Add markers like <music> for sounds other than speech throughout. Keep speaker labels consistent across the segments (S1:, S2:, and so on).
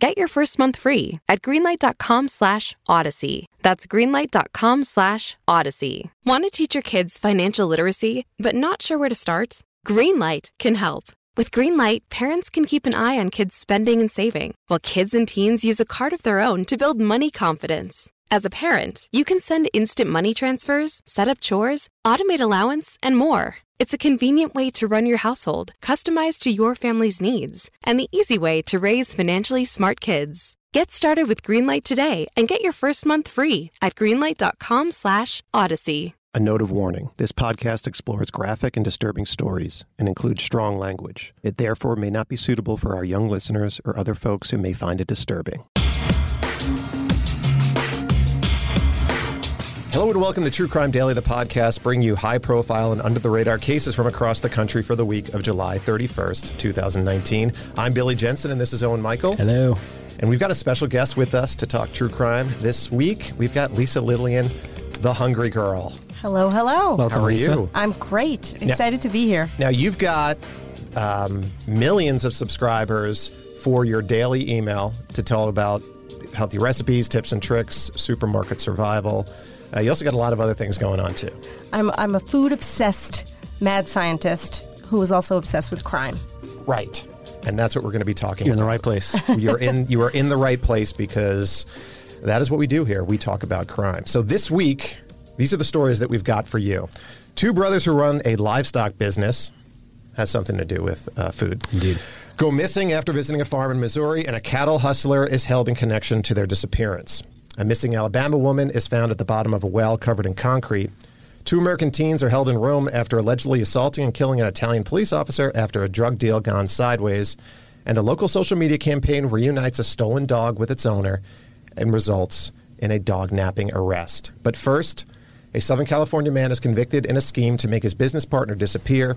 S1: Get your first month free at greenlight.com slash odyssey. That's greenlight.com slash odyssey. Want to teach your kids financial literacy, but not sure where to start? Greenlight can help. With Greenlight, parents can keep an eye on kids' spending and saving, while kids and teens use a card of their own to build money confidence. As a parent, you can send instant money transfers, set up chores, automate allowance, and more. It's a convenient way to run your household, customized to your family's needs, and the easy way to raise financially smart kids. Get started with Greenlight today and get your first month free at greenlight.com slash odyssey.
S2: A note of warning this podcast explores graphic and disturbing stories and includes strong language. It therefore may not be suitable for our young listeners or other folks who may find it disturbing. Hello and welcome to True Crime Daily, the podcast bringing you high profile and under the radar cases from across the country for the week of July 31st, 2019. I'm Billy Jensen and this is Owen Michael.
S3: Hello.
S2: And we've got a special guest with us to talk true crime this week. We've got Lisa Lillien, the Hungry Girl.
S4: Hello, hello.
S3: Welcome,
S2: How are
S3: Lisa.
S2: you?
S4: I'm great. Excited to be here.
S2: Now, you've got um, millions of subscribers for your daily email to tell about healthy recipes, tips and tricks, supermarket survival. Uh, you also got a lot of other things going on too.
S4: I'm I'm a food obsessed mad scientist who is also obsessed with crime.
S2: Right. And that's what we're going to be talking
S3: You're in the right place. <laughs>
S2: You're in you are in the right place because that is what we do here. We talk about crime. So this week, these are the stories that we've got for you. Two brothers who run a livestock business has something to do with uh, food.
S3: Indeed.
S2: Go missing after visiting a farm in Missouri, and a cattle hustler is held in connection to their disappearance. A missing Alabama woman is found at the bottom of a well covered in concrete. Two American teens are held in Rome after allegedly assaulting and killing an Italian police officer after a drug deal gone sideways. And a local social media campaign reunites a stolen dog with its owner and results in a dog napping arrest. But first, a Southern California man is convicted in a scheme to make his business partner disappear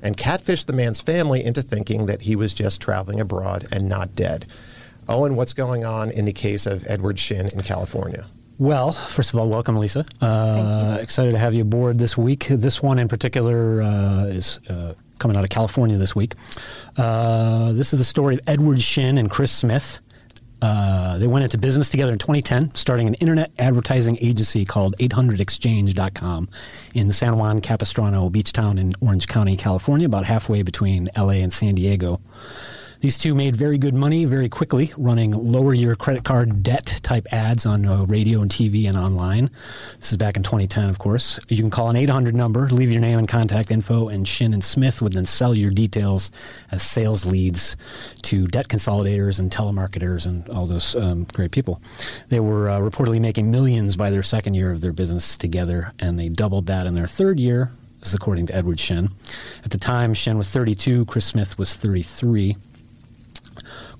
S2: and catfish the man's family into thinking that he was just traveling abroad and not dead. Owen, what's going on in the case of Edward Shin in California?
S3: Well, first of all, welcome, Lisa. Uh, excited to have you aboard this week. This one in particular uh, is uh, coming out of California this week. Uh, this is the story of Edward Shin and Chris Smith. Uh, they went into business together in 2010, starting an internet advertising agency called 800exchange.com in the San Juan Capistrano beach town in Orange County, California, about halfway between LA and San Diego. These two made very good money very quickly, running lower your credit card debt type ads on uh, radio and TV and online. This is back in 2010, of course. You can call an 800 number, leave your name and contact info, and Shin and Smith would then sell your details as sales leads to debt consolidators and telemarketers and all those um, great people. They were uh, reportedly making millions by their second year of their business together, and they doubled that in their third year. This is according to Edward Shin. At the time, Shin was 32, Chris Smith was 33.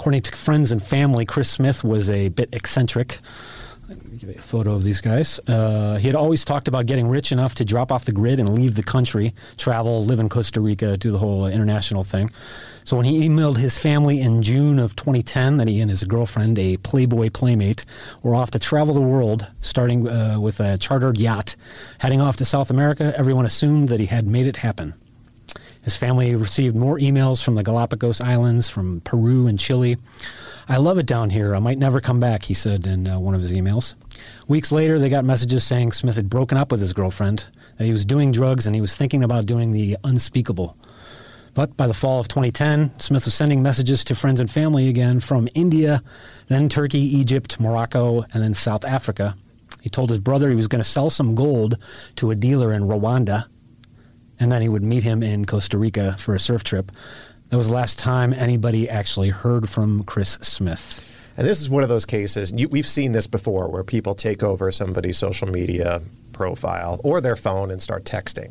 S3: According to friends and family, Chris Smith was a bit eccentric. Let me give you a photo of these guys. Uh, he had always talked about getting rich enough to drop off the grid and leave the country, travel, live in Costa Rica, do the whole uh, international thing. So when he emailed his family in June of 2010 that he and his girlfriend, a Playboy playmate, were off to travel the world, starting uh, with a chartered yacht, heading off to South America, everyone assumed that he had made it happen. His family received more emails from the Galapagos Islands, from Peru and Chile. I love it down here. I might never come back, he said in uh, one of his emails. Weeks later, they got messages saying Smith had broken up with his girlfriend, that he was doing drugs, and he was thinking about doing the unspeakable. But by the fall of 2010, Smith was sending messages to friends and family again from India, then Turkey, Egypt, Morocco, and then South Africa. He told his brother he was going to sell some gold to a dealer in Rwanda and then he would meet him in Costa Rica for a surf trip. That was the last time anybody actually heard from Chris Smith.
S2: And this is one of those cases, you, we've seen this before, where people take over somebody's social media profile or their phone and start texting.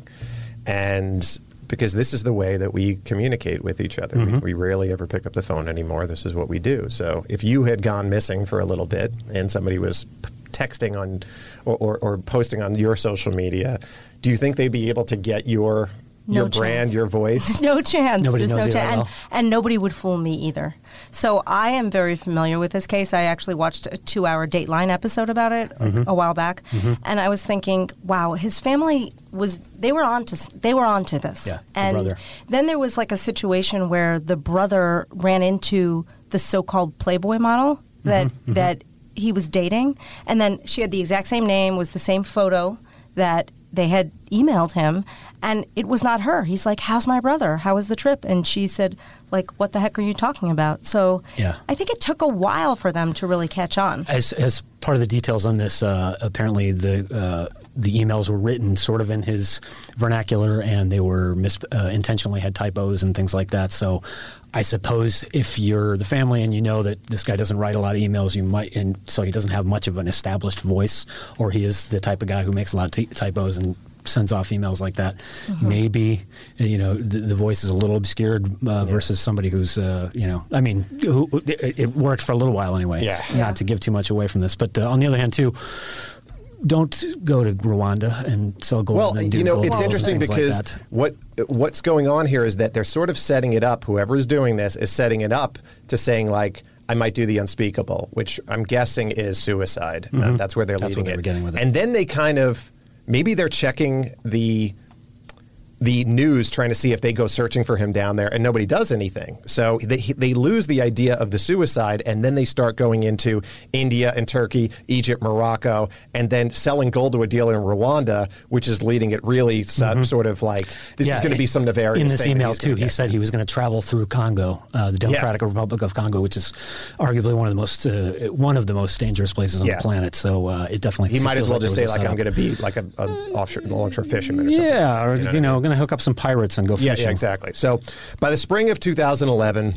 S2: And because this is the way that we communicate with each other. We, mm-hmm. we rarely ever pick up the phone anymore. This is what we do. So if you had gone missing for a little bit and somebody was texting on or, or, or posting on your social media, do you think they'd be able to get your
S4: No
S2: your brand,
S4: chance.
S2: your voice? <laughs>
S4: no chance.
S3: Nobody
S4: There's
S3: knows
S4: no
S3: you that
S4: chance. And, and nobody would fool me either. So I am very familiar with this case. I actually watched a two hour Dateline episode about it
S3: Mm-hmm.
S4: a while back. And I was thinking, wow, his family was, they were on to, they were on to this.
S3: Yeah,
S4: and
S3: brother.
S4: then there was like a situation where the brother ran into the so called Playboy model that,
S3: Mm-hmm,
S4: that he was dating. And then she had the exact same name, was the same photo that they had emailed him and it was not her. He's like, "How's my brother? How was the trip?" And she said, "Like, what the heck are you talking about?" So,
S3: Yeah.
S4: I think it took a while for them to really catch on.
S3: As, as part of the details on this, uh, apparently the uh, the emails were written sort of in his vernacular, and they were mis- uh, intentionally had typos and things like that. So, I suppose if you're the family and you know that this guy doesn't write a lot of emails, you might, and so he doesn't have much of an established voice, or he is the type of guy who makes a lot of t- typos and sends off emails like that. Maybe you know the, the voice is a little obscured uh, versus somebody who's uh, you know I mean who, it, it worked for a little while anyway.
S2: Yeah.
S3: Not
S4: Yeah.
S3: to give too much away from this, but uh, on the other hand too. Don't go to Rwanda and sell gold.
S2: Well,
S3: and do
S2: you know, it's interesting
S3: things like
S2: because what what's going on here is that they're sort of setting it up. Whoever is doing this is setting it up to saying like. I might do the unspeakable, which I'm guessing is suicide. Uh, that's where they're
S3: Mm-hmm. That's
S2: leading it.
S3: were getting with it.
S2: And then they kind of maybe they're checking the the news trying to see if they go searching for him down there and nobody does anything. So they, they lose the idea of the suicide and then they start going into India and Turkey, Egypt, Morocco, and then selling gold to a dealer in Rwanda, which is leading it really so, sort of like this is going to be some nefarious
S3: In this email too, he said he was going to travel through Congo, uh, the Democratic Republic of Congo, which is arguably one of the most uh, one of the most dangerous places on
S2: Yeah.
S3: the planet. So uh, it definitely
S2: he might as well
S3: like
S2: just say like I'm going to be like a, a offshore, an offshore fisherman or something.
S3: Yeah, or
S2: You know
S3: you know? Going to hook up some pirates and go
S2: Yeah,
S3: fishing.
S2: yeah, exactly. So by the spring of 2011,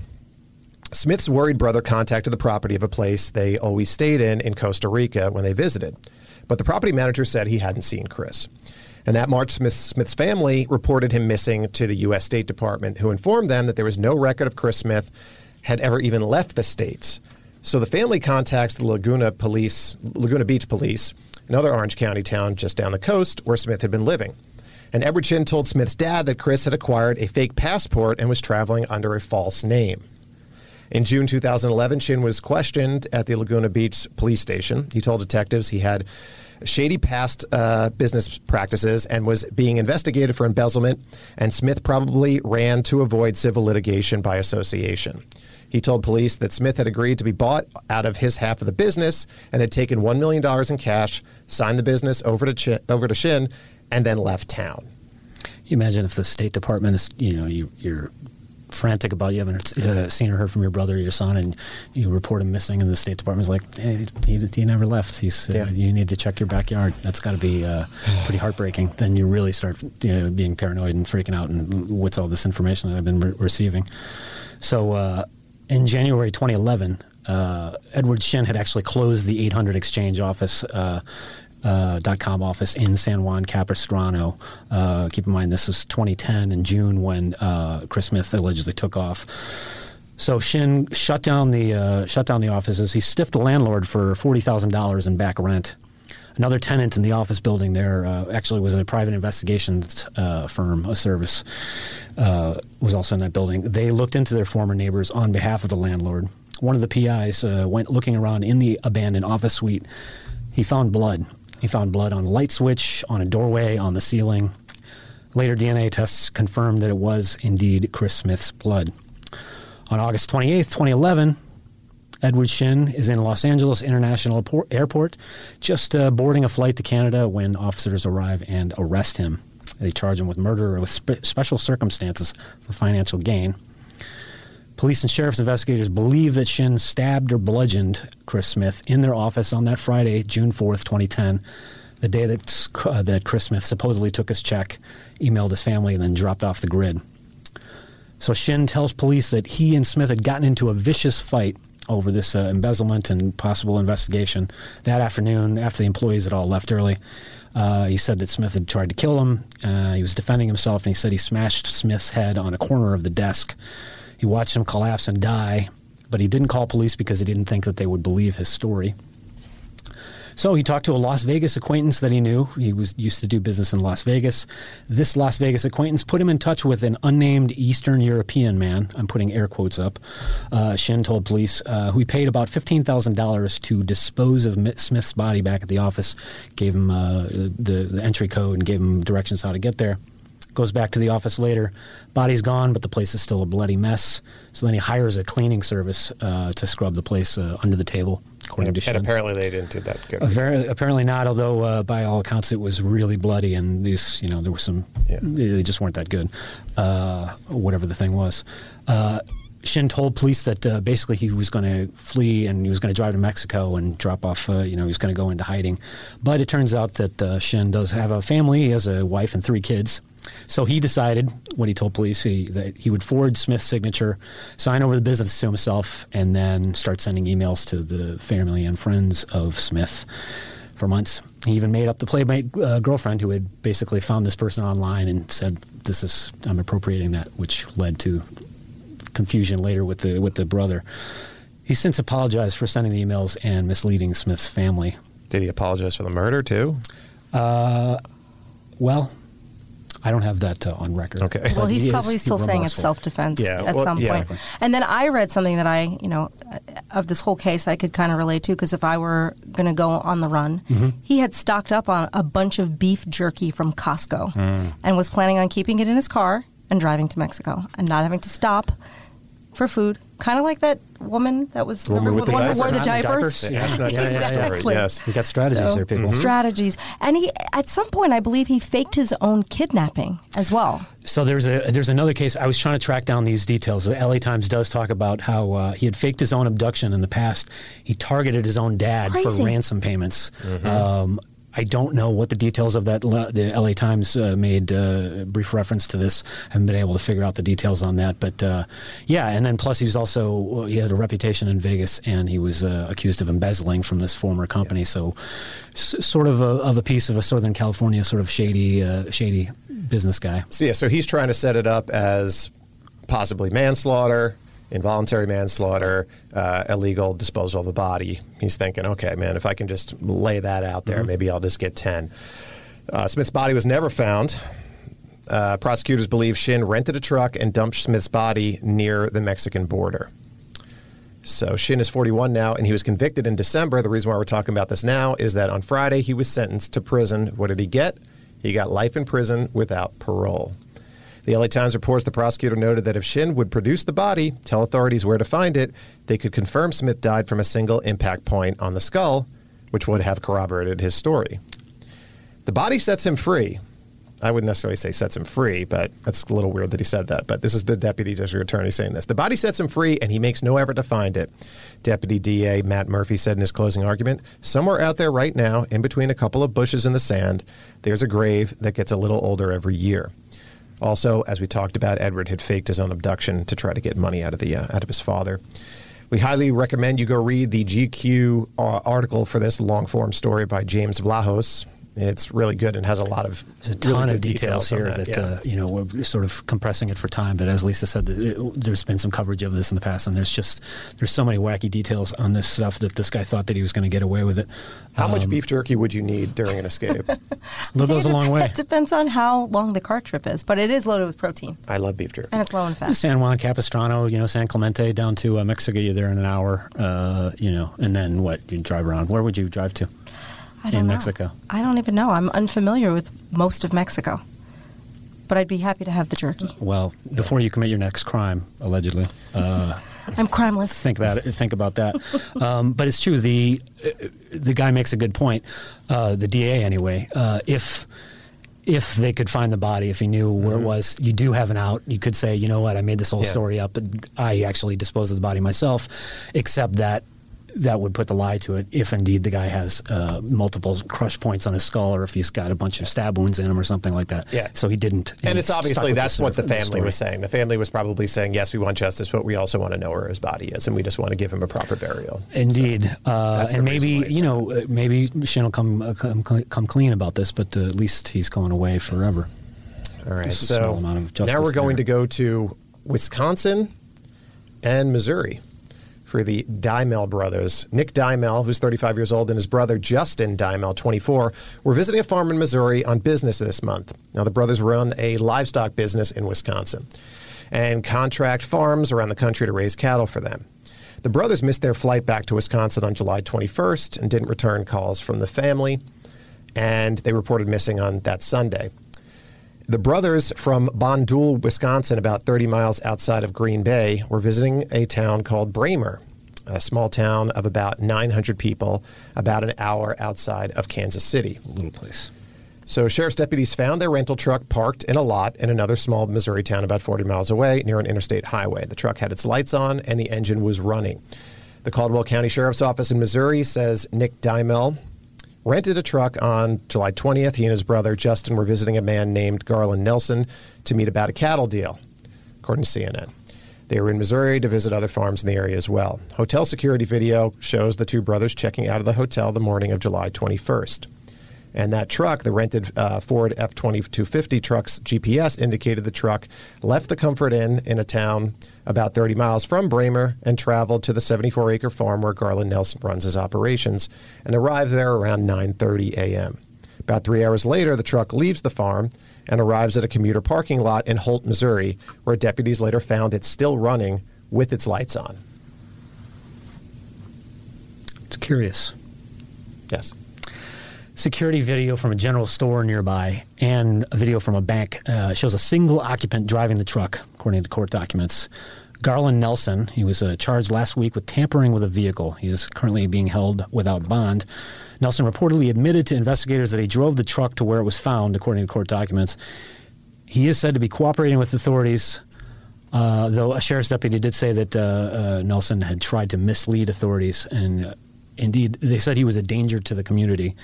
S2: Smith's worried brother contacted the property of a place they always stayed in in Costa Rica when they visited. But the property manager said he hadn't seen Chris. And that March, Smith, Smith's family reported him missing to the U.S. State Department, who informed them that there was no record of Chris Smith had ever even left the States. So the family contacts the Laguna Police, Laguna Beach Police, another Orange County town just down the coast where Smith had been living. And Edward told Smith's dad that Chris had acquired a fake passport and was traveling under a false name. In June 2011, Shin was questioned at the Laguna Beach police station. He told detectives he had shady past uh, business practices and was being investigated for embezzlement, and Smith probably ran to avoid civil litigation by association. He told police that Smith had agreed to be bought out of his half of the business and had taken $1 million in cash, signed the business over to, Chin, over to Shin, and then left town.
S3: You imagine if the State Department is, you know, you, you're frantic about you haven't uh, seen or heard from your brother or your son, and you report him missing, and the State Department's like, hey, he, he never left. He's, uh,
S2: Yeah.
S3: you need to check your backyard. That's got to be uh, pretty heartbreaking. Then you really start you know, being paranoid and freaking out, and what's all this information that I've been re- receiving? So uh, in January 2011, uh, Edward Shin had actually closed the 800 exchange office. Uh, uh, com office in San Juan Capistrano. Uh, keep in mind, this was 2010 in June when uh, Chris Smith allegedly took off. So Shin shut down the uh, shut down the offices. He stiffed the landlord for forty thousand dollars in back rent. Another tenant in the office building there uh, actually was a private investigations uh, firm, a service, was also in that building. They looked into their former neighbors on behalf of the landlord. One of the PIs went looking around in the abandoned office suite. He found blood. He found blood on a light switch, on a doorway, on the ceiling. Later DNA tests confirmed that it was indeed Chris Smith's blood. On August 28th, 2011, Edward Shin is in Los Angeles International Airport- Airport, just uh, boarding a flight to Canada when officers arrive and arrest him. They charge him with murder with spe- special circumstances for financial gain. Police and sheriff's investigators believe that Shin stabbed or bludgeoned Chris Smith in their office on that Friday, June 4th, 2010, the day that, uh, that Chris Smith supposedly took his check, emailed his family, and then dropped off the grid. So Shin tells police that he and Smith had gotten into a vicious fight over this uh, embezzlement and possible investigation that afternoon after the employees had all left early. Uh, he said that Smith had tried to kill him. Uh, he was defending himself, and he said he smashed Smith's head on a corner of the desk. He watched him collapse and die, but he didn't call police because he didn't think that they would believe his story. So he talked to a Las Vegas acquaintance that he knew. He was used to do business in Las Vegas. This Las Vegas acquaintance put him in touch with an unnamed Eastern European man. I'm putting air quotes up. Uh, Shin told police uh, who he paid about fifteen thousand dollars to dispose of Smith's body back at the office. Gave him uh, the, the entry code and gave him directions how to get there goes back to the office later. Body's gone, but the place is still a bloody mess. So then he hires a cleaning service uh, to scrub the place uh, under the table, according
S2: and,
S3: to.
S2: And apparently they didn't do that good.
S3: Very, apparently not, although uh, by all accounts it was really bloody, and these, you know, there were some, yeah. they just weren't that good, uh, whatever the thing was. Uh, Shin told police that uh, basically he was going to flee and he was going to drive to Mexico and drop off, uh, you know, he was going to go into hiding. But it turns out that uh, Shin does have a family. He has a wife and three kids. So he decided, when he told police, he, that he would forward Smith's signature, sign over the business to himself, and then start sending emails to the family and friends of Smith for months. He even made up the playmate uh, girlfriend who had basically found this person online and said, "This is I'm appropriating that," which led to confusion later with the with the brother. He's since apologized for sending the emails and misleading Smith's family.
S2: Did he apologize for the murder too?
S3: Uh, well, I don't have that uh, on record.
S2: Okay.
S4: Well, he's he probably is, still saying it's self-defense yeah, at well, some yeah. point. And then I read something that I, you know, uh, of this whole case I could kind of relate to because if I were going to go on the run, mm-hmm. he had stocked up on a bunch of beef jerky from Costco mm. and was planning on keeping it in his car and driving to Mexico and not having to stop for food, kind of like that woman that was
S2: woman with the
S4: one
S2: who
S4: wore the diapers.
S3: Yeah. Yeah. <laughs> Yeah, exactly. Yes, we got strategies
S4: so,
S3: there, people.
S4: Mm-hmm. Strategies, and he at some point, I believe, he faked his own kidnapping as well.
S3: So there's a there's another case. I was trying to track down these details. The LA Times does talk about how uh, he had faked his own abduction in the past. He targeted his own dad
S4: Crazy.
S3: for ransom payments. Mm-hmm. Um, I don't know what the details of that. The LA Times uh, made uh, brief reference to this. I haven't been able to figure out the details on that, but uh, yeah. And then plus, he's also he had a reputation in Vegas, and he was uh, accused of embezzling from this former company. Yeah. So, s- sort of a, of a piece of a Southern California sort of shady, uh, shady business guy.
S2: So yeah, so he's trying to set it up as possibly manslaughter involuntary manslaughter, uh, illegal disposal of a body. He's thinking, okay, man, if I can just lay that out there, mm-hmm. maybe I'll just get 10. Uh, Smith's body was never found. Uh, prosecutors believe Shin rented a truck and dumped Smith's body near the Mexican border. So Shin is 41 now, and he was convicted in December. The reason why we're talking about this now is that on Friday he was sentenced to prison. What did he get? He got life in prison without parole. The LA Times reports the prosecutor noted that if Shin would produce the body, tell authorities where to find it, they could confirm Smith died from a single impact point on the skull, which would have corroborated his story. The body sets him free. I wouldn't necessarily say sets him free, but that's a little weird that he said that. But this is the deputy district attorney saying this. The body sets him free, and he makes no effort to find it. Deputy DA Matt Murphy said in his closing argument Somewhere out there right now, in between a couple of bushes in the sand, there's a grave that gets a little older every year. Also, as we talked about, Edward had faked his own abduction to try to get money out of the uh, out of his father. We highly recommend you go read the GQ uh, article for this long form story by James Vlahos. It's really good and has a lot of
S3: there's a ton really of details, details here that, that uh, you know we're sort of compressing it for time. But as Lisa said, there's been some coverage of this in the past, and there's just there's so many wacky details on this stuff that this guy thought that he was going to get away with it.
S2: How um, much beef jerky would you need during an escape? <laughs>
S3: that goes a long way.
S4: It depends on how long the car trip is, but it is loaded with protein.
S2: I love beef jerky,
S4: and it's low in fat.
S3: San Juan Capistrano, you know, San Clemente down to uh, Mexico. You're there in an hour, uh, you know, and then what? You drive around. Where would you drive to?
S4: I don't
S3: in
S4: know.
S3: Mexico?
S4: I don't even know. I'm unfamiliar with most of Mexico. But I'd be happy to have the jerky.
S3: Well, before you commit your next crime, allegedly. Uh, <laughs>
S4: I'm crimeless.
S3: Think that. Think about that. <laughs> um, but it's true. The the guy makes a good point. Uh, the DA, anyway. Uh, if if they could find the body, if he knew where mm-hmm. it was, you do have an out. You could say, you know what, I made this whole yeah. story up, but I actually disposed of the body myself. Except that that would put the lie to it if indeed the guy has uh, multiple crush points on his skull or if he's got a bunch of stab wounds in him or something like that.
S2: Yeah.
S3: So he didn't.
S2: And, and it's obviously that's what the family was saying. The family was probably saying, yes, we want justice, but we also want to know where his body is and we just want to give him a proper burial.
S3: Indeed. So uh, and maybe, you know, uh, maybe Shin will come, uh, come, come clean about this, but uh, at least he's going away forever.
S2: All right. So now we're going there. to go to Wisconsin and Missouri for the Diemel brothers. Nick Diemel, who's 35 years old, and his brother Justin Diemel, 24, were visiting a farm in Missouri on business this month. Now, the brothers run a livestock business in Wisconsin and contract farms around the country to raise cattle for them. The brothers missed their flight back to Wisconsin on July 21st and didn't return calls from the family, and they reported missing on that Sunday. The brothers from Bonduel, Wisconsin, about 30 miles outside of Green Bay, were visiting a town called Braymer, a small town of about 900 people, about an hour outside of Kansas City.
S3: Little place.
S2: So, sheriff's deputies found their rental truck parked in a lot in another small Missouri town about 40 miles away near an interstate highway. The truck had its lights on and the engine was running. The Caldwell County Sheriff's Office in Missouri says Nick Diemel rented a truck on July 20th. He and his brother Justin were visiting a man named Garland Nelson to meet about a cattle deal, according to CNN. They were in Missouri to visit other farms in the area as well. Hotel security video shows the two brothers checking out of the hotel the morning of July 21st. And that truck, the rented uh, Ford F 2250 truck's GPS indicated the truck left the Comfort Inn in a town about 30 miles from Braymer and traveled to the 74 acre farm where Garland Nelson runs his operations and arrived there around 9.30 a.m. About three hours later, the truck leaves the farm and arrives at a commuter parking lot in Holt, Missouri, where deputies later found it still running with its lights on.
S3: It's curious.
S2: Yes
S3: security video from a general store nearby and a video from a bank uh, shows a single occupant driving the truck, according to court documents. Garland Nelson, he was uh, charged last week with tampering with a vehicle. He is currently being held without bond. Nelson reportedly admitted to investigators that he drove the truck to where it was found, according to court documents. He is said to be cooperating with authorities, uh, though a sheriff's deputy did say that uh, uh, Nelson had tried to mislead authorities and uh, indeed, they said he was a danger to the community,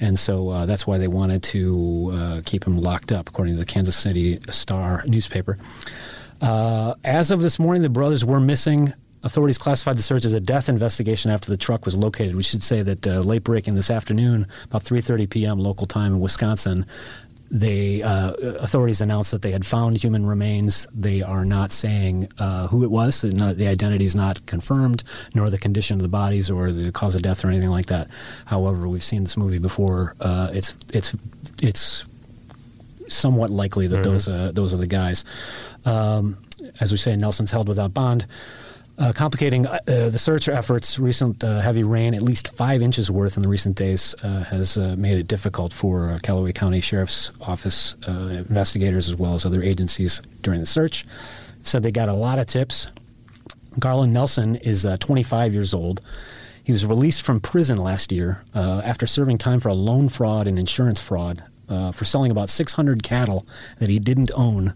S3: and so uh, that's why they wanted to uh, keep him locked up, according to the Kansas City Star newspaper. Uh, as of this morning, the brothers were missing. Authorities classified the search as a death investigation after the truck was located. We should say that uh, late breaking this afternoon, about 3:30 p.m. local time in Wisconsin, they uh, authorities announced that they had found human remains. They are not saying uh, who it was. The identity is not confirmed, nor the condition of the bodies or the cause of death or anything like that. However, we've seen this movie before. Uh, it's it's it's somewhat likely that mm-hmm. those uh, those are the guys. Um, as we say, Nelson's held without bond. Uh, complicating uh, uh, the search efforts, recent uh, heavy rain, at least five inches worth in the recent days, uh, has uh, made it difficult for Caldwell County Sheriff's Office investigators as well as other agencies during the search. Said they got a lot of tips. Garland Nelson is 25 years old. He was released from prison last year after serving time for a loan fraud and insurance fraud for selling about 600 cattle that he didn't own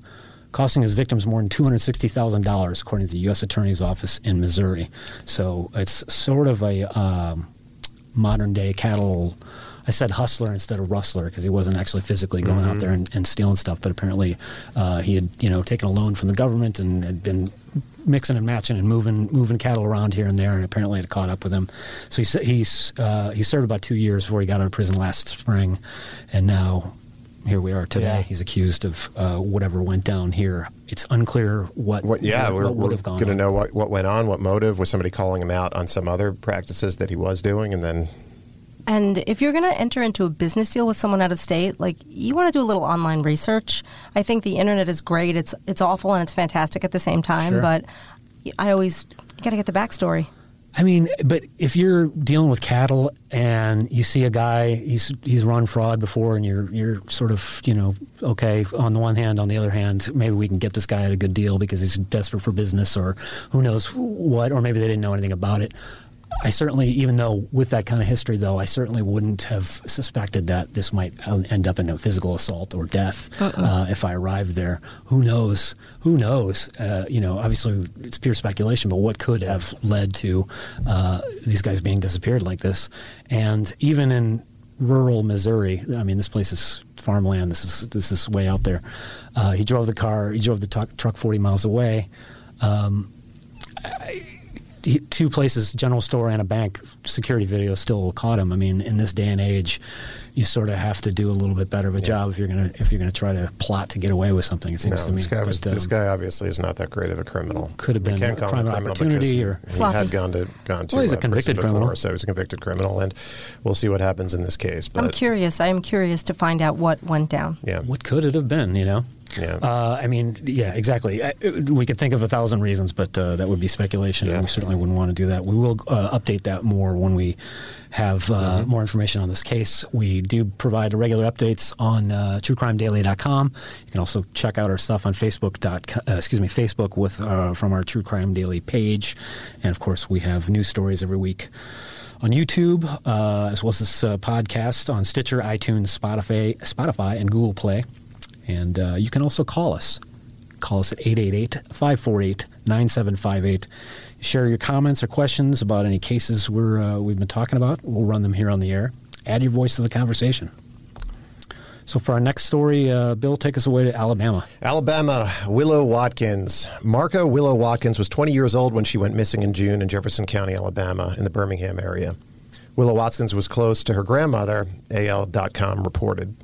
S3: costing his victims more than $260,000, according to the U.S. Attorney's Office in Missouri. So it's sort of a um, modern day cattle. I said hustler instead of rustler because he wasn't actually physically going mm-hmm. out there and, and, stealing stuff, but apparently uh, he had you know taken a loan from the government and had been mixing and matching and moving moving cattle around here and there, and apparently it caught up with him. So he he's uh, he served about two years before he got out of prison last spring, and now here we are today. Yeah. He's accused of uh, whatever went down here. It's unclear what.
S2: what yeah, what, we're, we're going to know what, what went on, what motive was somebody calling him out on some other practices that he was doing, and then.
S4: And if you're going to enter into a business deal with someone out of state, like you want to do a little online research. I think the internet is great. It's it's awful and it's fantastic at the same time. Sure. But I always got to get the backstory.
S3: I mean, but if you're dealing with cattle and you see a guy, he's he's run fraud before, and you're you're sort of you know okay on the one hand, on the other hand, maybe we can get this guy at a good deal because he's desperate for business, or who knows what, or maybe they didn't know anything about it. I certainly, even though with that kind of history, though, I certainly wouldn't have suspected that this might end up in a physical assault or death uh-uh. uh, if I arrived there. Who knows? Who knows? Uh, you know, obviously it's pure speculation, but what could have led to uh, these guys being disappeared like this? And even in rural Missouri, I mean, this place is farmland. This is this is way out there. Uh, he drove the car. He drove the t- truck forty miles away. Um, I, he, two places, general store and a bank, security video still caught him. I mean, in this day and age, you sort of have to do a little bit better of a job if you're gonna if you're gonna try to plot to get away with something. It
S2: No,
S3: seems to me.
S2: this guy, was,
S3: But,
S2: this
S3: um,
S2: guy obviously is not that great of a criminal.
S3: Could have been
S2: can't
S3: a crime
S2: criminal
S3: opportunity
S2: because
S3: or-
S2: he, he
S4: Sloppy.
S2: had gone to gone to.
S3: Well, he's a convicted
S2: prison before,
S3: criminal.
S2: so he's a convicted criminal, and we'll see what happens in this case. But
S4: I'm curious. I am curious to find out what went down.
S2: yeah,
S3: What could it have been? You know.
S2: Yeah.
S3: Uh, I mean, yeah, exactly. I, we could think of a thousand reasons, but uh, that would be speculation,
S2: Yeah.
S3: and we certainly wouldn't want to do that. We will uh, update that more when we have uh,
S2: Mm-hmm.
S3: more information on this case. We do provide regular updates on uh, TrueCrimeDaily.com. You can also check out our stuff on Facebook. Dot, uh, excuse me, Facebook with uh, from our True Crime Daily page, and of course, we have news stories every week on YouTube, uh, as well as this uh, podcast on Stitcher, iTunes, Spotify, Spotify, and Google Play. And uh, you can also call us. Call us at 888 548 9758. Share your comments or questions about any cases we're, uh, we've been talking about. We'll run them here on the air. Add your voice to the conversation. So, for our next story, uh, Bill, take us away to Alabama.
S2: Alabama, Willow Watkins. Marco Willow Watkins was 20 years old when she went missing in June in Jefferson County, Alabama, in the Birmingham area. Willow Watkins was close to her grandmother, AL.com reported.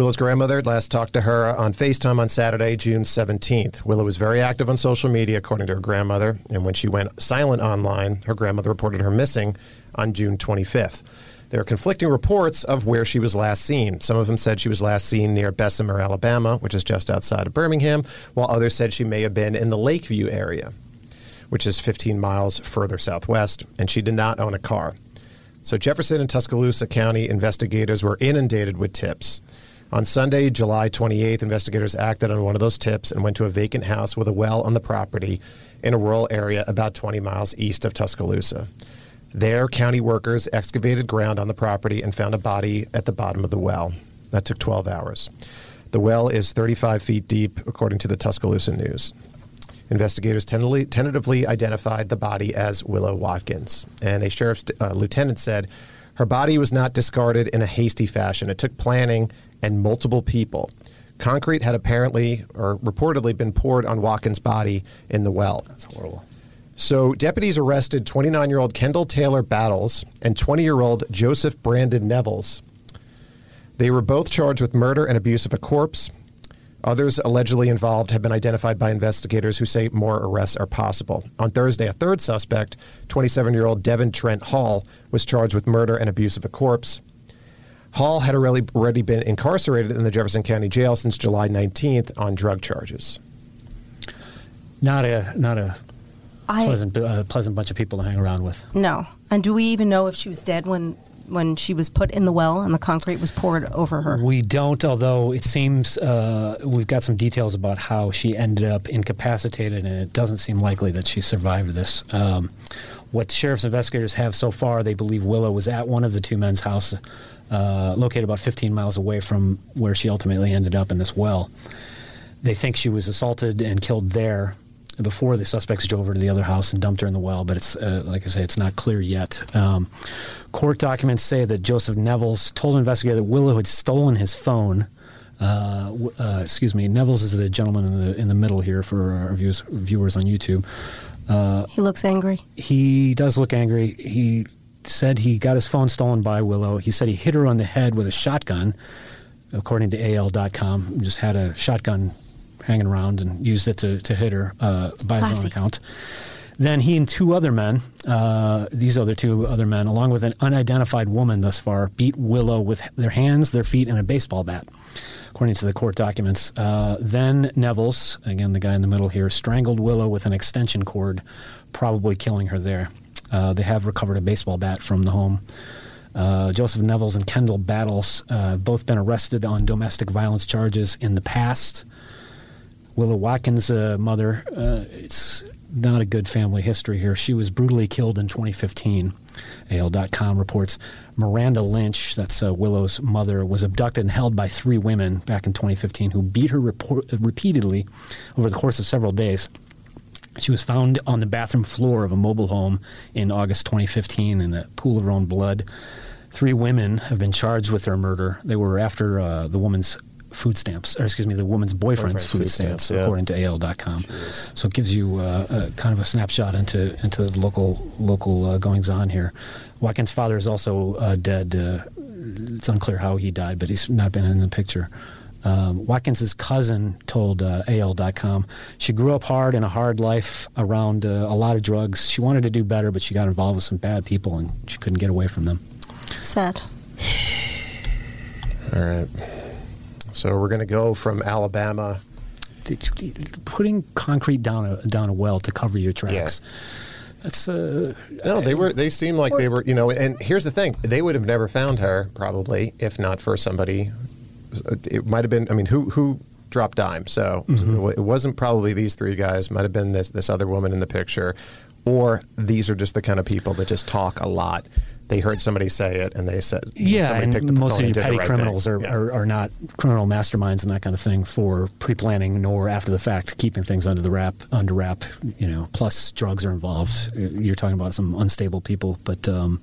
S2: Willow's grandmother last talked to her on FaceTime on Saturday, June 17th. Willow was very active on social media, according to her grandmother, and when she went silent online, her grandmother reported her missing on June 25th. There are conflicting reports of where she was last seen. Some of them said she was last seen near Bessemer, Alabama, which is just outside of Birmingham, while others said she may have been in the Lakeview area, which is 15 miles further southwest, and she did not own a car. So Jefferson and Tuscaloosa County investigators were inundated with tips. On Sunday, July 28th, investigators acted on one of those tips and went to a vacant house with a well on the property in a rural area about 20 miles east of Tuscaloosa. There, county workers excavated ground on the property and found a body at the bottom of the well. That took 12 hours. The well is 35 feet deep, according to the Tuscaloosa News. Investigators tentatively, identified the body as Willow Watkins, and a sheriff's uh, lieutenant said her body was not discarded in a hasty fashion. It took planning and multiple people. Concrete had apparently or reportedly been poured on Watkins' body in the well.
S3: That's horrible.
S2: So deputies arrested 29-year-old Kendall Taylor Battles and 20-year-old Joseph Brandon Nevels. They were both charged with murder and abuse of a corpse. Others allegedly involved have been identified by investigators who say more arrests are possible. On Thursday, a third suspect, 27-year-old Devin Trent Hall, was charged with murder and abuse of a corpse. Hall had already already been incarcerated in the Jefferson County Jail since July 19th on drug charges.
S3: Not a not a
S4: I
S3: pleasant uh, pleasant bunch of people to hang around with.
S4: no. And do we even know if she was dead when when she was put in the well and the concrete was poured over her?
S3: We don't, although it seems uh, we've got some details about how she ended up incapacitated, and it doesn't seem likely that she survived this. Um, what sheriff's investigators have so far, they believe Willow was at one of the two men's house, uh, located about 15 miles away from where she ultimately ended up in this well. They think she was assaulted and killed there before the suspects drove her to the other house and dumped her in the well. But it's uh, like I say, it's not clear yet. Um, court documents say that Joseph Nevels told an investigator that Willow had stolen his phone. Uh, uh, excuse me, Nevels is the gentleman in the in the middle here for our viewers, viewers on YouTube. Uh,
S4: He looks angry.
S3: he does look angry. He said he got his phone stolen by Willow. He said he hit her on the head with a shotgun, according to AL.com. Just had a shotgun hanging around and used it to, to hit her uh, by his own account. Then he and two other men, uh, these other two other men, along with an unidentified woman thus far, beat Willow with their hands, their feet, and a baseball bat, according to the court documents. Uh, then Nevels, again the guy in the middle here, strangled Willow with an extension cord, probably killing her there. Uh, they have recovered a baseball bat from the home. Uh, Joseph Nevels and Kendall Battles uh, both been arrested on domestic violence charges in the past. Willow Watkins' uh, mother, uh, it's not a good family history here. She was brutally killed in 2015. AL.com reports Miranda Lynch, that's uh, Willow's mother, was abducted and held by three women back in 2015 who beat her report- repeatedly over the course of several days. She was found on the bathroom floor of a mobile home in August 2015 in a pool of her own blood. Three women have been charged with her murder. They were after uh, the woman's food stamps, or excuse me, the woman's boyfriend's
S2: Boyfriend's
S3: food,
S2: food
S3: stamps,
S2: stamps, yeah.
S3: according to AL.com. So it gives you uh, a, kind of a snapshot into into the local local uh, goings on here. Watkins' father is also uh, dead. Uh, it's unclear how he died, but he's not been in the picture. Um, Watkins' cousin told uh, AL.com she grew up hard in a hard life around uh, a lot of drugs. She wanted to do better, but she got involved with some bad people and she couldn't get away from them.
S4: Sad.
S2: All right. So we're going to go from Alabama.
S3: Putting concrete down a down a well to cover your tracks. That's uh,
S2: No, they were. They seemed like they were. You know, and here's the thing: they would have never found her probably if not for somebody. It might have been. I mean, who who dropped dime? So it wasn't probably these three guys. Might have been this this other woman in the picture, or these are just the kind of people that just talk a lot. They heard somebody say it, and they said,
S3: Yeah,
S2: somebody picked up
S3: and
S2: the
S3: most of your petty
S2: right
S3: criminals are,
S2: Yeah.
S3: are, are not criminal masterminds and that kind of thing for pre-planning nor after the fact keeping things under the wrap under wrap. You know, plus drugs are involved. You're talking about some unstable people, but um,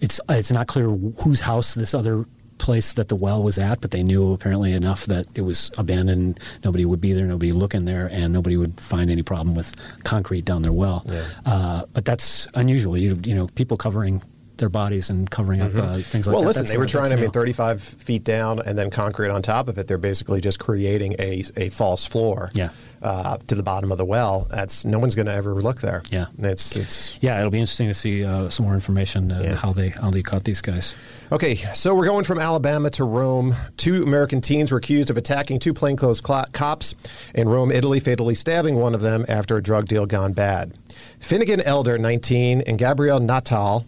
S3: it's it's not clear whose house this other place that the well was at, but they knew apparently enough that it was abandoned. Nobody would be there, nobody looking there, and nobody would find any problem with concrete down their well. Uh, but that's unusual. You you know, people covering their bodies and covering up uh, things like
S2: Mm-hmm. well, listen,
S3: That's
S2: they were trying. I mean, 35 feet down and then concrete on top of it. They're basically just creating a, a false floor.
S3: Yeah.
S2: Uh, to the bottom of the well. That's no one's going to ever look there.
S3: Yeah.
S2: It's it's
S3: Yeah, it'll be interesting to see uh, some more information uh,
S2: Yeah.
S3: how they how they caught these guys.
S2: Okay, so we're going from Alabama to Rome. Two American teens were accused of attacking two plainclothes cl- cops in Rome, Italy, fatally stabbing one of them after a drug deal gone bad. Finnegan Elder, 19, and Gabrielle Natale,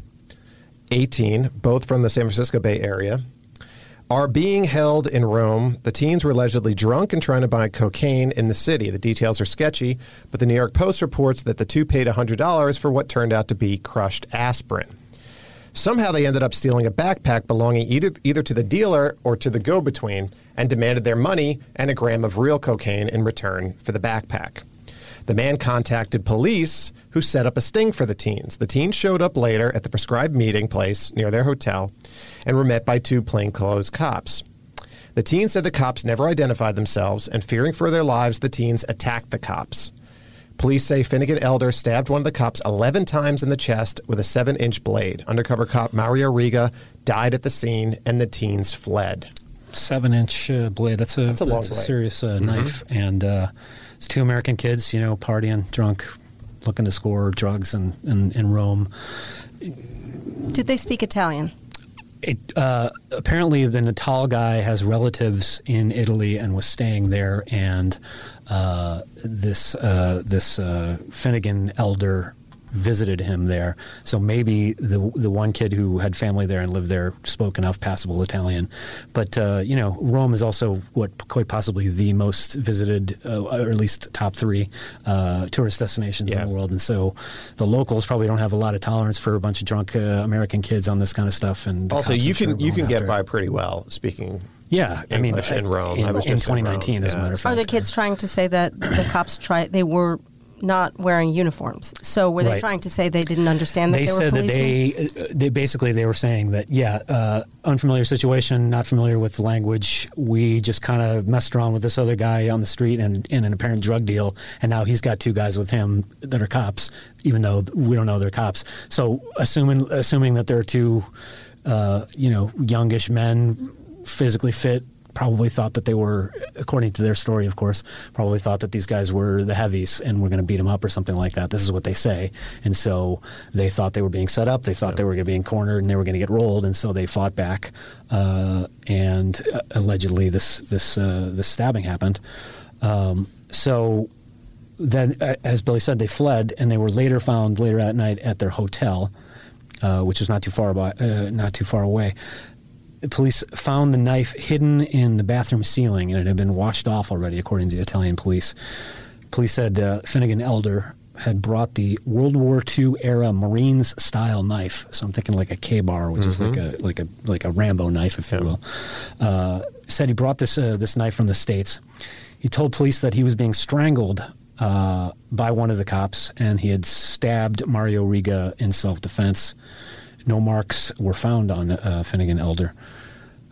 S2: 18, both from the San Francisco Bay Area, are being held in Rome. The teens were allegedly drunk and trying to buy cocaine in the city. The details are sketchy, but the New York Post reports that the two paid $100 for what turned out to be crushed aspirin. Somehow they ended up stealing a backpack belonging either, either to the dealer or to the go between and demanded their money and a gram of real cocaine in return for the backpack. The man contacted police, who set up a sting for the teens. The teens showed up later at the prescribed meeting place near their hotel and were met by two plainclothes cops. The teens said the cops never identified themselves, and fearing for their lives, the teens attacked the cops. Police say Finnegan Elder stabbed one of the cops 11 times in the chest with a 7 inch blade. Undercover cop Mario Rega died at the scene, and the teens fled.
S3: Seven inch uh, blade. That's a
S2: That's a long blade.
S3: serious uh, knife, and uh, it's two American kids, you know, partying, drunk, looking to score drugs in, in, in Rome.
S4: Did they speak Italian?
S3: It, uh, apparently, the Natale guy has relatives in Italy and was staying there, and uh, this uh, this uh, Finnegan Elder visited him there. So maybe the the one kid who had family there and lived there spoke enough passable Italian. But uh, you know, Rome is also what quite possibly the most visited, uh, or at least top three uh, tourist destinations
S2: Yeah.
S3: in the world. And so the locals probably don't have a lot of tolerance for a bunch of drunk uh, American kids on this kind of stuff. And
S2: Also, you
S3: I'm sure,
S2: can you
S3: going
S2: can get by pretty well speaking.
S3: Yeah, I mean,
S2: in Rome.
S3: In,
S2: I was
S3: in
S2: just in Rome,
S3: 2019, as a matter of fact.
S4: Are the kids trying to say that the cops try they were not wearing uniforms? So were they
S3: Right.
S4: trying to say they didn't understand that
S3: they
S4: they, were
S3: said that they, uh, they basically they were saying that yeah, uh, unfamiliar situation, not familiar with the language. We just kind of messed around with this other guy on the street and in an apparent drug deal, and now he's got two guys with him that are cops, even though we don't know they're cops. So assuming assuming that they're two, uh, you know, youngish men, physically fit. Probably thought that they were, according to their story, of course, probably thought that these guys were the heavies and were going to beat them up or something like that. This is what they say. And so they thought they were being set up. They thought they were going to be cornered and they were going to get rolled. And so they fought back. Uh, and uh, allegedly, this this uh, this stabbing happened. Um, so then, uh, as Billy said, they fled, and they were later found later that night at their hotel, uh, which was not too far by, uh, not too far away. The police found the knife hidden in the bathroom ceiling, and it had been washed off already, according to the Italian police. Police said uh, Finnegan Elder had brought the World War II era Marines style knife. So I'm thinking like a Ka-Bar, which is like a like a like a Rambo knife, if you will. Uh, said he brought this uh, this knife from the states. He told police that he was being strangled uh, by one of the cops, and he had stabbed Mario Rega in self defense. No marks were found on uh, Finnegan Elder.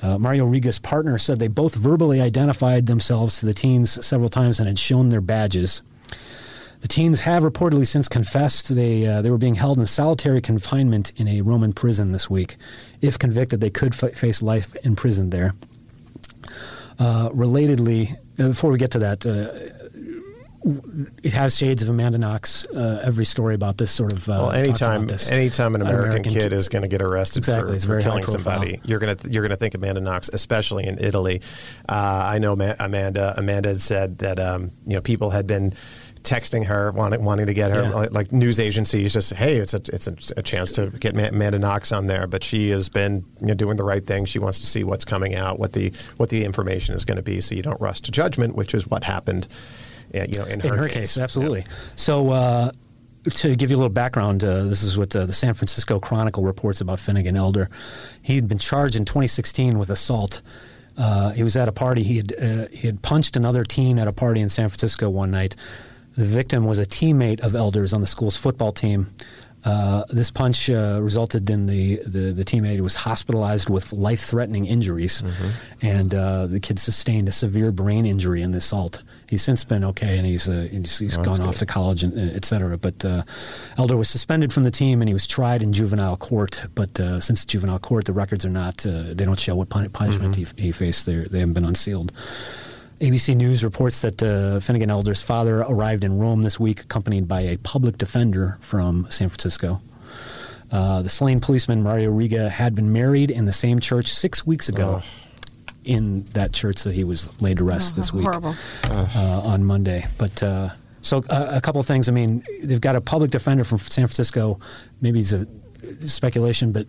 S3: Uh, Mario Rega's partner said they both verbally identified themselves to the teens several times and had shown their badges. The teens have reportedly since confessed they uh, they were being held in solitary confinement in a Roman prison this week. If convicted, they could f- face life in prison there. Uh, relatedly, uh, before we get to that, uh, it has shades of Amanda Knox. Uh, every story about this sort of uh,
S2: Well, anytime,
S3: this.
S2: anytime an
S3: An
S2: American,
S3: American
S2: kid
S3: ki-
S2: is going to get arrested
S3: Exactly,
S2: for,
S3: it's
S2: for
S3: very high
S2: killing somebody, you're going to you're going to think Amanda Knox, especially in Italy. Uh, I know Ma- Amanda. Amanda had said that um, you know people had been texting her wanting wanting to get her
S3: Yeah.
S2: like, like news agencies just hey it's a it's a, a chance to get Ma- Amanda Knox on there but she has been you know, doing the right thing she wants to see what's coming out what the what the information is going to be so you don't rush to judgment which is what happened you know in her,
S3: in her case, absolutely. So, uh, to give you a little background, uh, this is what uh, the San Francisco Chronicle reports about Finnegan Elder. He'd been charged in 2016 with assault. Uh, he was at a party. He had uh, he had punched another teen at a party in San Francisco one night. The victim was a teammate of Elder's on the school's football team. Uh, this punch uh, resulted in the, the, the teammate was hospitalized with life threatening injuries, and uh, the kid sustained a severe brain injury in the assault. He's since been okay, and he's uh, he's, he's gone off to college, and uh, et cetera. But uh, Elder was suspended from the team, and he was tried in juvenile court. But uh, since juvenile court, the records are not uh, they don't show what pun- punishment he, he faced. They're, they haven't been unsealed. ABC News reports that uh, Finnegan Elder's father arrived in Rome this week, accompanied by a public defender from San Francisco. Uh, the slain policeman Mario Rega had been married in the same church six weeks ago. In that church that he was laid to rest
S4: Oh,
S3: this week uh, on Monday. But uh, so uh, a couple of things. I mean, they've got a public defender from San Francisco. Maybe it's a speculation, but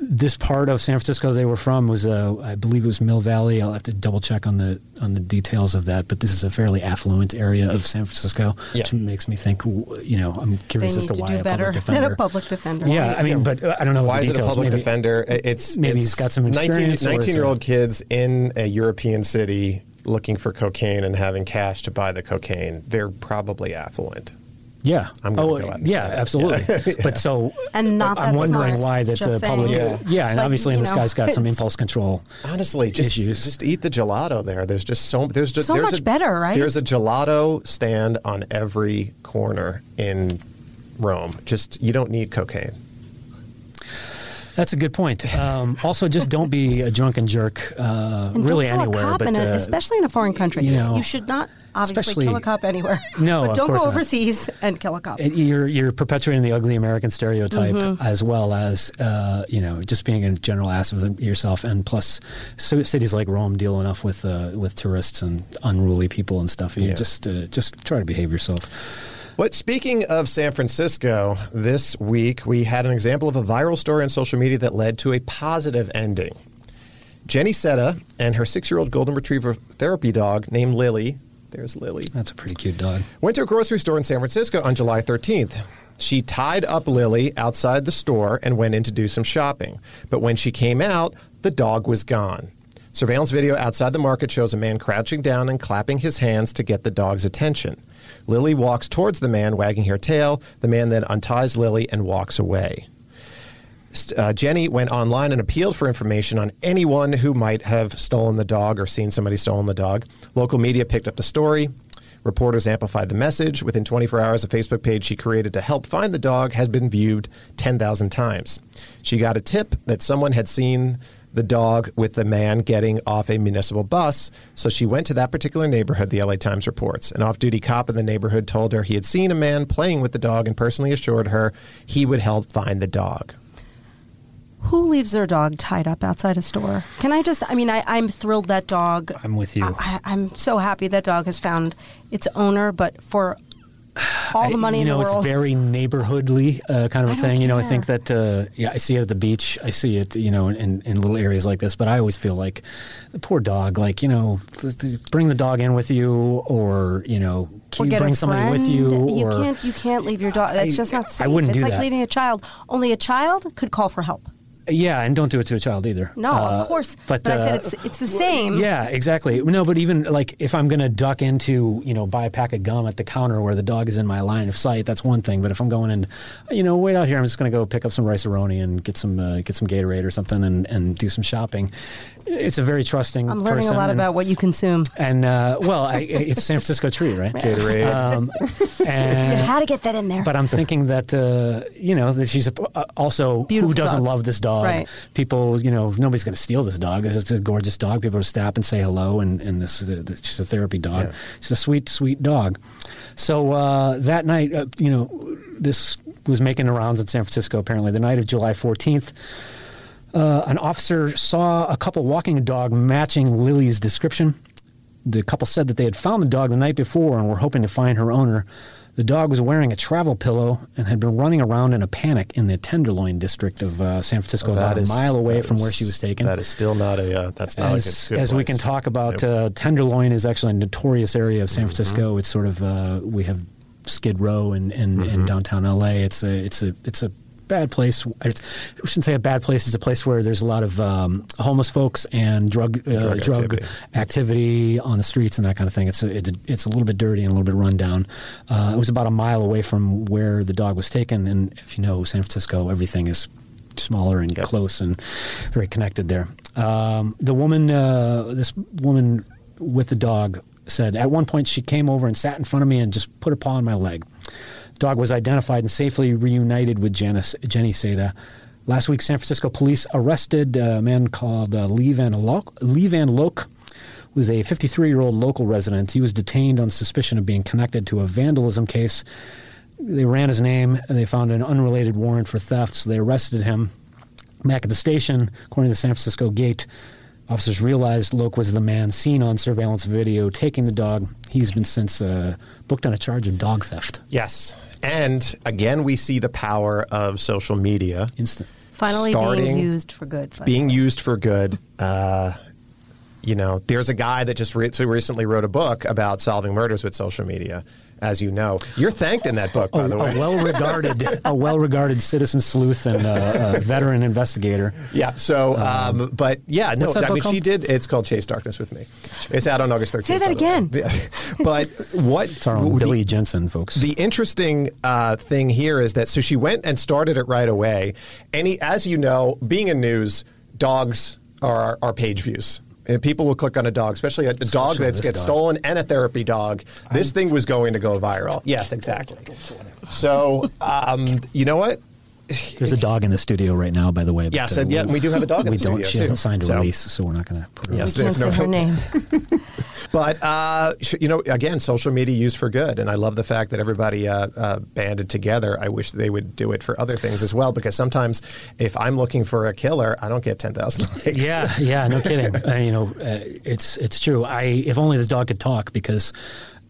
S3: this part of San Francisco they were from was, uh, I believe it was Mill Valley. I'll have to double check on the on the details of that. But this is a fairly affluent area of San Francisco,
S2: Yeah.
S3: which makes me think. You know, I'm
S4: They
S3: curious as to
S4: to
S3: why
S4: do
S3: a
S4: better
S3: public <laughs>
S4: than
S3: defender.
S4: a public defender.
S3: yeah, I mean, but uh, I don't know
S2: Why
S3: the
S2: is it a public
S3: Maybe-
S2: defender? It's
S3: maybe
S2: it's
S3: he's got some experience or
S2: 19,
S3: it's a-
S2: year old kids in a European city looking for cocaine and having cash to buy the cocaine. They're probably affluent.
S3: Yeah.
S2: I'm gonna
S3: oh,
S2: go out and
S3: yeah,
S2: say that.
S3: absolutely. <laughs> But so,
S4: And not
S3: I'm wondering
S4: smart,
S3: why that
S4: just
S3: uh, public.
S4: saying.
S3: Yeah,
S2: Yeah.
S3: and
S4: Like,
S3: obviously, this
S4: know,
S3: guy's got some impulse control.
S2: Honestly, just
S3: Issues.
S2: just eat the gelato there. There's just so there's just
S4: So
S2: there's
S4: much
S2: a,
S4: better, right?
S2: There's a gelato stand on every corner in Rome. Just you don't need cocaine.
S3: That's a good point. Um, also, just don't be a drunken jerk, uh,
S4: And
S3: really
S4: don't kill
S3: anywhere,
S4: a cop
S3: but
S4: in a,
S3: uh,
S4: especially in a foreign country.
S3: you know,
S4: should not obviously
S3: especially-
S4: kill a cop anywhere. <laughs>
S3: No,
S4: but don't
S3: course
S4: go
S3: not.
S4: overseas and kill a cop.
S3: it- you're you're perpetuating the ugly American stereotype
S4: Mm-hmm.
S3: as well as uh, you know just being a general ass of yourself, and plus so cities like Rome deal enough with uh, with tourists and unruly people and stuff. You
S2: Yeah.
S3: just uh, just try to behave yourself.
S2: But speaking of San Francisco, this week we had an example of a viral story on social media that led to a positive ending. Jenny Setta and her six-year-old golden retriever therapy dog named Lily. There's Lily.
S3: That's a pretty cute dog.
S2: went to a grocery store in San Francisco on July 13th. She tied up Lily outside the store and went in to do some shopping. But when she came out, the dog was gone. Surveillance video outside the market shows a man crouching down and clapping his hands to get the dog's attention. Lily walks towards the man, wagging her tail. The man then unties Lily and walks away. Uh, Jenny went online and appealed for information on anyone who might have stolen the dog or seen somebody stolen the dog. Local media picked up the story. Reporters amplified the message. Within 24 hours, a Facebook page she created to help find the dog has been viewed 10,000 times. She got a tip that someone had seen the dog with the man getting off a municipal bus, so she went to that particular neighborhood, the LA Times reports. An off duty cop in the neighborhood told her he had seen a man playing with the dog and personally assured her he would help find the dog.
S4: Who leaves their dog tied up outside a store? Can I just? I mean, I, I'm thrilled that dog.
S3: I'm with you.
S4: I, I'm so happy that dog has found its owner, but for all the money
S3: you
S4: in
S3: know,
S4: the world,
S3: it's very neighborhoodly uh, kind of a
S4: I don't
S3: thing. You know, I think that uh, yeah, I see it at the beach. I see it, you know, in, in little areas like this. But I always feel like the poor dog. Like you know, th- th- bring the dog in with you, or you know,
S4: or
S3: keep,
S4: get
S3: bring
S4: a
S3: somebody with
S4: friend.
S3: you.
S4: You
S3: or
S4: can't. You can't leave your dog. That's
S3: I-
S4: just not safe.
S3: I
S4: safe.
S3: wouldn't
S4: it's
S3: do
S4: like
S3: that.
S4: leaving a child. Only a child could call for help.
S3: Yeah, and don't do it to a child either.
S4: No,
S3: Uh,
S4: of course.
S3: But,
S4: But, I said
S3: uh,
S4: it's it's the same.
S3: Yeah, exactly. No, but even like if I'm going to duck into, you know, buy a pack of gum at the counter where the dog is in my line of sight, that's one thing. But if I'm going and you know, wait out here, I'm just going to go pick up some rice and get some uh, get some Gatorade or something and, and do some shopping. It's a very trusting.
S4: I'm learning a lot
S3: and-
S4: about what you consume.
S3: And uh, well, I, it's San Francisco treat, right? <laughs>
S2: Gatorade.
S3: Um, and
S4: How to get that in there?
S3: but I'm thinking that uh, you know that she's a, uh, also
S4: Beautiful
S3: who doesn't
S4: dog.
S3: love this dog.
S4: Right.
S3: People, you know, nobody's going to steal this dog. This is a gorgeous dog. People will stop and say hello, and and this is a, she's a therapy dog.
S2: Yeah.
S3: She's a sweet, sweet dog. So uh, that night, uh, you know, this was making the rounds in San Francisco. Apparently, the night of July 14th. Uh, an officer saw a couple walking a dog matching Lily's description. The couple said that they had found the dog the night before and were hoping to find her owner. The dog was wearing a travel pillow and had been running around in a panic in the Tenderloin district of uh, San Francisco, about
S2: That
S3: a mile away from
S2: is-
S3: where she was taken.
S2: That is still not a. Uh, that's not
S3: as,
S2: a good, good
S3: as we can talk about, uh, Tenderloin is actually a notorious area of San
S2: Mm-hmm.
S3: Francisco. It's sort of uh, we have Skid Row in, in,
S2: Mm-hmm.
S3: in downtown LA. It's a it's a it's a bad place. It's, I shouldn't say a bad place. It's a place where there's a lot of um, homeless folks and drug uh,
S2: Drug
S3: drug,
S2: activity.
S3: activity. on the streets and that kind of thing. It's a, it's a, it's a little bit dirty and a little bit run down. Uh, it was about a mile away from where the dog was taken, and if you know San Francisco, everything is smaller and
S2: Yep.
S3: close and very connected there. Um, the woman, uh, this woman with the dog, said at one point she came over and sat in front of me and just put a paw on my leg. Dog was identified and safely reunited with Janice, Jenny Seda. Last week, San Francisco police arrested a man called uh, Lee Van Lok. Lee Van Lok was a 53 year old local resident. He was detained on suspicion of being connected to a vandalism case. They ran his name and they found an unrelated warrant for theft, so they arrested him. Back at the station, according to the San Francisco Gate, officers realized Loke was the man seen on surveillance video taking the dog. He's been since uh, booked on a charge of dog theft.
S2: Yes, and again, we see the power of social media
S3: Instant.
S4: Finally
S2: starting-
S4: being used for good. finally.
S2: being used for good. Uh, you know, there's a guy that just re- recently wrote a book about solving murders with social media. As you know, you're thanked in that book, by
S3: a,
S2: the way.
S3: a <laughs> well-regarded, a well-regarded citizen sleuth and uh, veteran investigator.
S2: Yeah. So, um, but yeah, no. I mean,
S3: book
S2: she did. It's called Chase Darkness with Me. It's out on August 13th.
S4: Say that
S2: by the way.
S4: again.
S2: But what?
S3: It's our own Billy Jensen, folks.
S2: The interesting uh, thing here is that so she went and started it right away. Any, as you know, being in news, dogs are are page views. And people will click on a dog, especially a, a dog
S3: Especially
S2: that gets
S3: dog.
S2: stolen and a therapy dog. This thing was going to go viral. Yes, exactly. So, um, you know what?
S3: There's a dog in the studio right now, by the way. but,
S2: Yes, and yeah, we do have a dog in
S3: we
S2: the
S3: don't.
S2: studio,
S3: She
S2: too.
S3: hasn't signed a
S2: So-
S3: release, so we're not going to put her.
S2: Yes,
S4: We can't
S2: there's
S4: say
S2: no-
S4: her name. <laughs>
S2: But uh, you know, again, social media used for good, and I love the fact that everybody uh, uh, banded together. I wish they would do it for other things as well, because sometimes if I'm looking for a killer, I don't get ten thousand <laughs> likes.
S3: Yeah, yeah, no kidding. uh, you know, uh, it's it's true. I if only this dog could talk because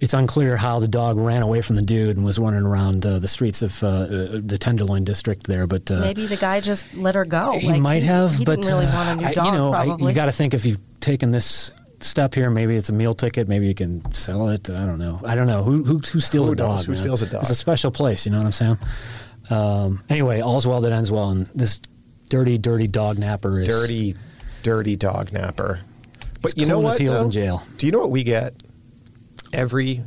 S3: it's unclear how the dog ran away from the dude and was running around uh, the streets of uh, uh, the Tenderloin district there. But uh,
S4: Maybe the guy just let her go.
S3: he
S4: Like,
S3: might have.
S4: He
S3: but
S4: didn't really
S3: uh,
S4: want a new
S3: I-
S4: dog.
S3: you know, I- you got to think if you've taken this step here, maybe it's a meal ticket. Maybe you can sell it. I don't know. I don't know who who, who steals
S2: Who
S3: a dog.
S2: knows? Who
S3: man?
S2: steals a dog?
S3: It's a special place. You know what I'm saying? Um, anyway, all's well that ends well, and this dirty, dirty dog napper is
S2: dirty, dirty dog napper. But you know what?
S3: heels in jail.
S2: Do you know what we get every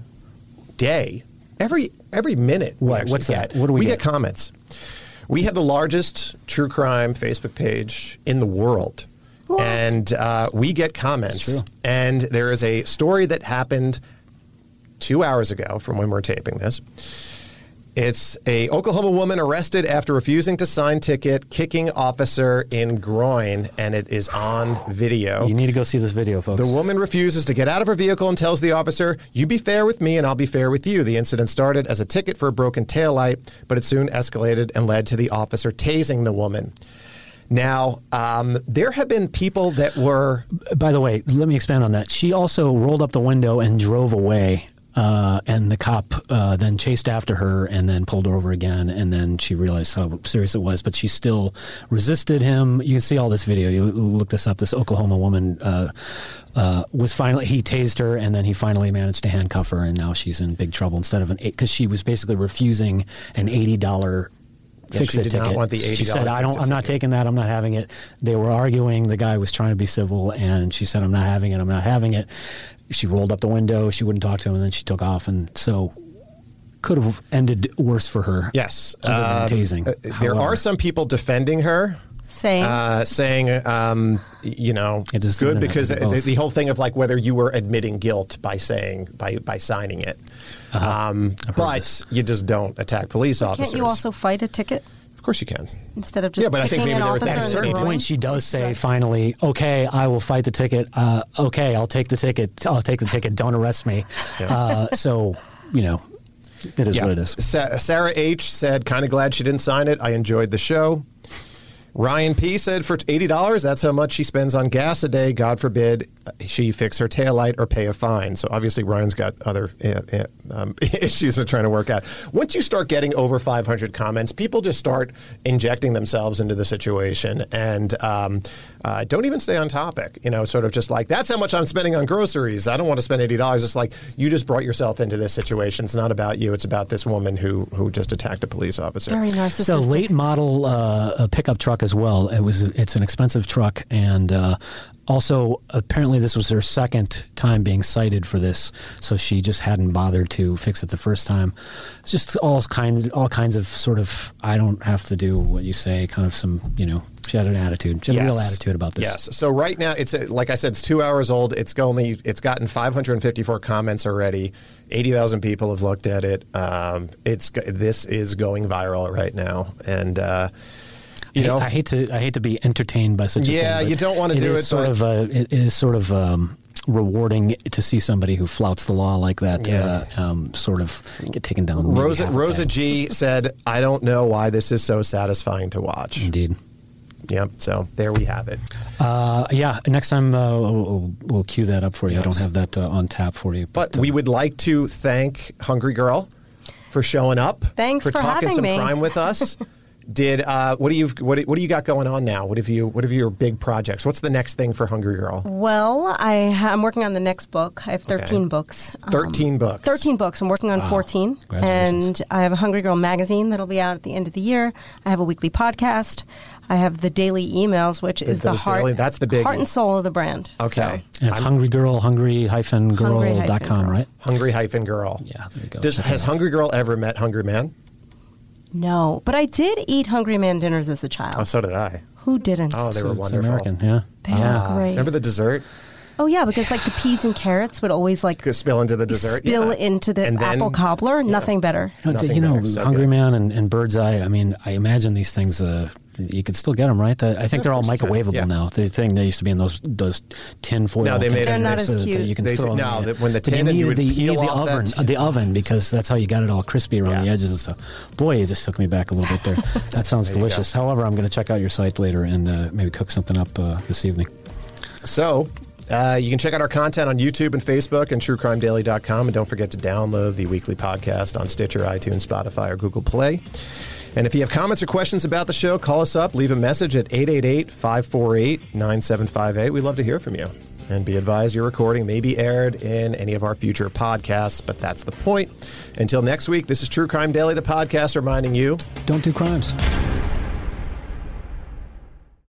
S2: day? Every every minute.
S3: What?
S2: actually
S3: What's that? What do we
S2: we
S3: get?
S2: get? comments. We have the largest true crime Facebook page in the world.
S4: What?
S2: And uh, we get comments.
S3: True.
S2: And there is a story that happened two hours ago from when we're taping this. It's a Oklahoma woman arrested after refusing to sign ticket, kicking officer in groin, and it is on video.
S3: You need to go see this video, folks.
S2: The woman refuses to get out of her vehicle and tells the officer, You be fair with me and I'll be fair with you. The incident started as a ticket for a broken taillight, but it soon escalated and led to the officer tasing the woman. Now, um, there have been people that were.
S3: By the way, let me expand on that. She also rolled up the window and drove away. Uh, and the cop uh, then chased after her and then pulled her over again. And then she realized how serious it was, but she still resisted him. You can see all this video. You look this up. This Oklahoma woman uh, uh, was finally, he tased her and then he finally managed to handcuff her. And now she's in big trouble instead of an because she was basically refusing an $80 fix
S2: she
S3: it
S2: did not
S3: ticket.
S2: want the
S3: she
S2: $80
S3: said, "I don't. I'm not
S2: ticket."
S3: taking that. I'm not having it." They were arguing. The guy was trying to be civil, and she said, "I'm not having it. I'm not having it." She rolled up the window. She wouldn't talk to him, and then she took off. And so, could have ended worse for her.
S2: Yes. Um,
S3: tasing.
S2: uh, there
S3: However-
S2: are some people defending her.
S4: Saying
S2: uh, saying, um, you know,
S3: It is
S2: good because the, the whole thing of like whether you were admitting guilt by saying by by signing it, um, but
S3: this.
S2: you just don't attack police officers.
S4: can't you also fight a ticket
S2: of course, you can.
S4: instead of just
S2: Yeah, but I think maybe there-
S4: officer
S2: at a certain
S3: At a
S4: groin?
S3: point, she does say finally, "Okay, I will fight the ticket. Uh, okay, I'll take the ticket. I'll take the ticket. Don't arrest me." Uh, so you know, it is what it is.
S2: Sa- Sarah H said, "Kind of glad she didn't sign it. I enjoyed the show." Ryan P said, "For eighty dollars, that's how much she spends on gas a day. God forbid she fix her taillight or pay a fine." So obviously, Ryan's got other uh, uh, um, <laughs> issues they're trying to work out. Once you start getting over five hundred comments, people just start injecting themselves into the situation and um, uh, don't even stay on topic. You know, sort of just like that's how much I'm spending on groceries. I don't want to spend eighty dollars. It's like you just brought yourself into this situation. It's not about you. It's about this woman who who just attacked a police officer.
S4: Very narcissistic.
S3: So late model uh, a pickup truck as well. It was it's an expensive truck, and uh, also apparently this was her second time being cited for this. So she just hadn't bothered to fix it the first time. It's just all kinds all kinds of sort of I don't have to do what you say. Kind of some you know she had an attitude. She had a real attitude about this.
S2: Yes. So right now, it's like I said, it's two hours old. It's only it's gotten 554 comments already. 80,000 people have looked at it. Um, it's this is going viral right now, and uh, you
S3: I,
S2: know,
S3: I hate to I hate to be entertained by such a
S2: Yeah,
S3: thing.
S2: you don't wanna do it,
S3: Sort of uh, it is sort of um, rewarding to see somebody who flouts the law like that.
S2: Yeah.
S3: Uh, um, sort of get taken down.
S2: Rosa Rosa. G said, "I don't know why this is so satisfying to watch."
S3: Indeed.
S2: Yep. So there we have it.
S3: Uh, yeah. Next time uh, we'll, we'll cue that up for you. I don't have that uh, on tap for you.
S2: But we would like to thank Hungry Girl for showing up.
S4: Thanks
S2: for
S4: for
S2: talking
S4: having
S2: some
S4: me.
S2: crime with us. <laughs> Did uh, what do you what do, what do you got going on now? What have you what have your big projects? What's the next thing for Hungry Girl?
S4: Well, I ha- I'm working on the next book. I have 13
S2: Okay.
S4: books. Um,
S2: 13 books.
S4: 13 books. I'm working on 14. And I have a Hungry Girl magazine that'll be out at the end of the year. I have a weekly podcast. I have the daily emails, which is the heart,
S2: daily- that's the big-
S4: heart and soul of the brand.
S2: Okay.
S3: And it's
S2: I'm-
S3: hungry girl, hungry hyphen girl dot com, right?
S2: Hungry hyphen girl.
S3: Yeah, there you go.
S2: Does, has. Hungry Girl ever met Hungry Man?
S4: No, but I did eat Hungry Man dinners as a child.
S2: Oh, so did I.
S4: Who didn't?
S2: Oh, they
S3: So
S2: were wonderful.
S3: American, yeah.
S4: They were great.
S2: Remember the dessert?
S4: oh yeah, because like the peas and carrots would always like
S2: Could spill into the dessert.
S4: spill
S2: Yeah.
S4: into the
S2: And then-
S4: apple cobbler. Nothing better.
S3: You know,
S2: Nothing
S3: you know
S2: better, so
S3: Hungry
S2: good.
S3: Man and, and Bird's Eye. I mean, I imagine these things. Uh, you could still get them, right? Uh, I think they're all
S2: course you could,
S3: microwavable
S2: yeah.
S3: now. The thing they used to be in those those tin foil.
S2: No, they made
S3: containers
S2: them- They're
S4: not as
S3: so that
S4: cute.
S3: You can
S2: They-
S3: throw them
S2: no, the- when the
S3: you
S2: tin you
S3: needed the, you
S2: peel
S3: the
S2: off that
S3: oven, the oven, because that's how you got it all crispy around
S2: Yeah.
S3: the edges and stuff. Boy, it just took me back a little bit there. <laughs> That sounds
S2: There
S3: delicious. However, I'm going to check out your site later and uh, maybe cook something up uh, this evening.
S2: So, uh, you can check out our content on YouTube and Facebook and truecrimedaily.com. And don't forget to download the weekly podcast on Stitcher, iTunes, Spotify, or Google Play. And if you have comments or questions about the show, call us up. Leave a message at 888 548 9758. We'd love to hear from you. And be advised your recording may be aired in any of our future podcasts, but that's the point. Until next week, this is True Crime Daily, the podcast reminding you
S3: Don't do crimes.